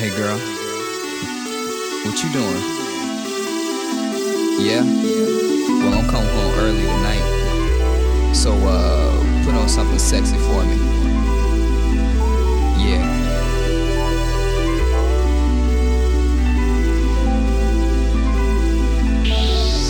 Hey girl, what you doing? Yeah? Well, I'm coming home early tonight. So, uh, put on something sexy for me. Yeah.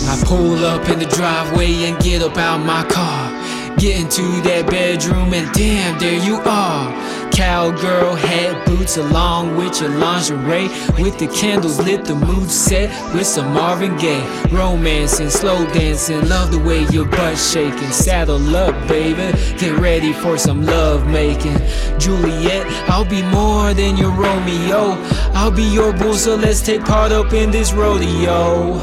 I pull up in the driveway and get up out my car. Get into that bedroom and damn, there you are. Cowgirl hat, boots along with your lingerie. With the candles lit, the mood set with some Marvin Gaye. Romancing, slow dancing, love the way your butt shaking. Saddle up, baby, get ready for some love making. Juliet, I'll be more than your Romeo. I'll be your bull, so let's take part up in this rodeo.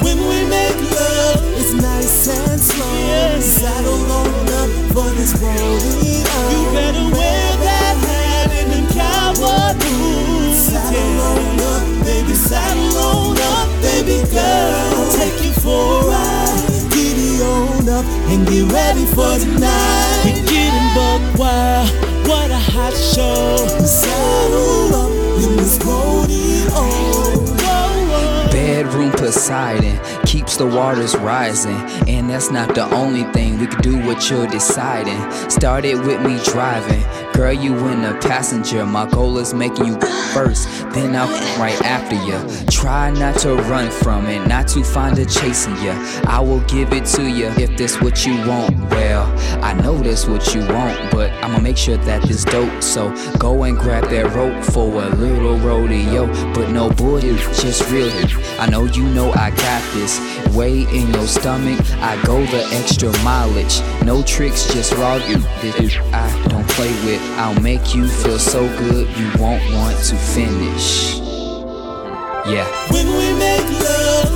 When we make love, it's nice and slow. Saddle on up for this rodeo. And get ready for tonight. We're getting buck wild, what a hot show. Saddle up in this rodeo. Bedroom Poseidon keeps the waters rising. And that's not the only thing we could do what you're deciding. Started with me driving. Girl, you in the passenger. My goal is making you first, then I'll right after you. Try not to run from it, not to find a chasing you. I will give it to you if this what you want. Well, I know that's what you want, but I'ma make sure that this dope. So go and grab that rope for a little rodeo. But no bullshit, just real. I know you know I got this. Way in your stomach, I go the extra mileage. No tricks, just raw you. This I don't play with. I'll make you feel so good you won't want to finish. Yeah. When we make love,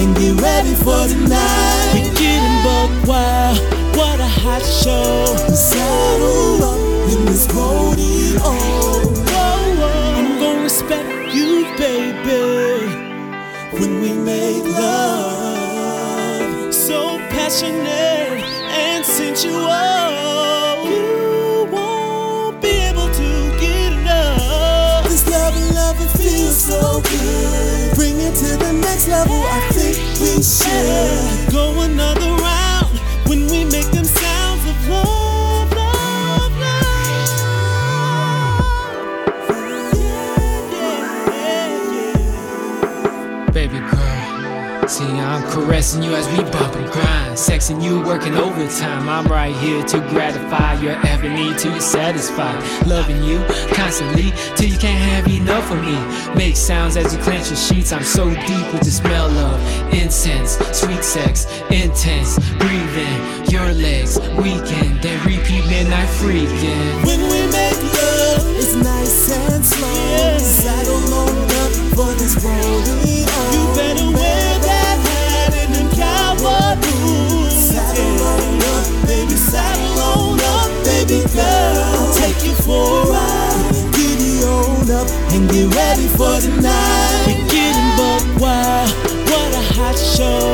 and get ready for tonight. We're getting buck wild, what a hot show. Saddle up in this rodeo. I'm gonna respect you, baby. When we make love, So passionate and sensual. You won't be able to get enough. this love and love it feels so good. Bring it to the next level. Go another I'm caressing you as we bump and grind. Sexing you, working overtime. I'm right here to gratify your every need till you're satisfied. Loving you constantly till you can't have enough of me. Make sounds as you clench your sheets. I'm so deep with the smell of incense, sweet sex, intense. Breathing your legs, weekend, then repeat midnight freaking. When we make love, it's nice and slow. Yeah. Saddle on up for this rodeo. Baby girl. I'll take you for a ride. Giddy on up and get ready for tonight. We're getting buck wild, what a hot show.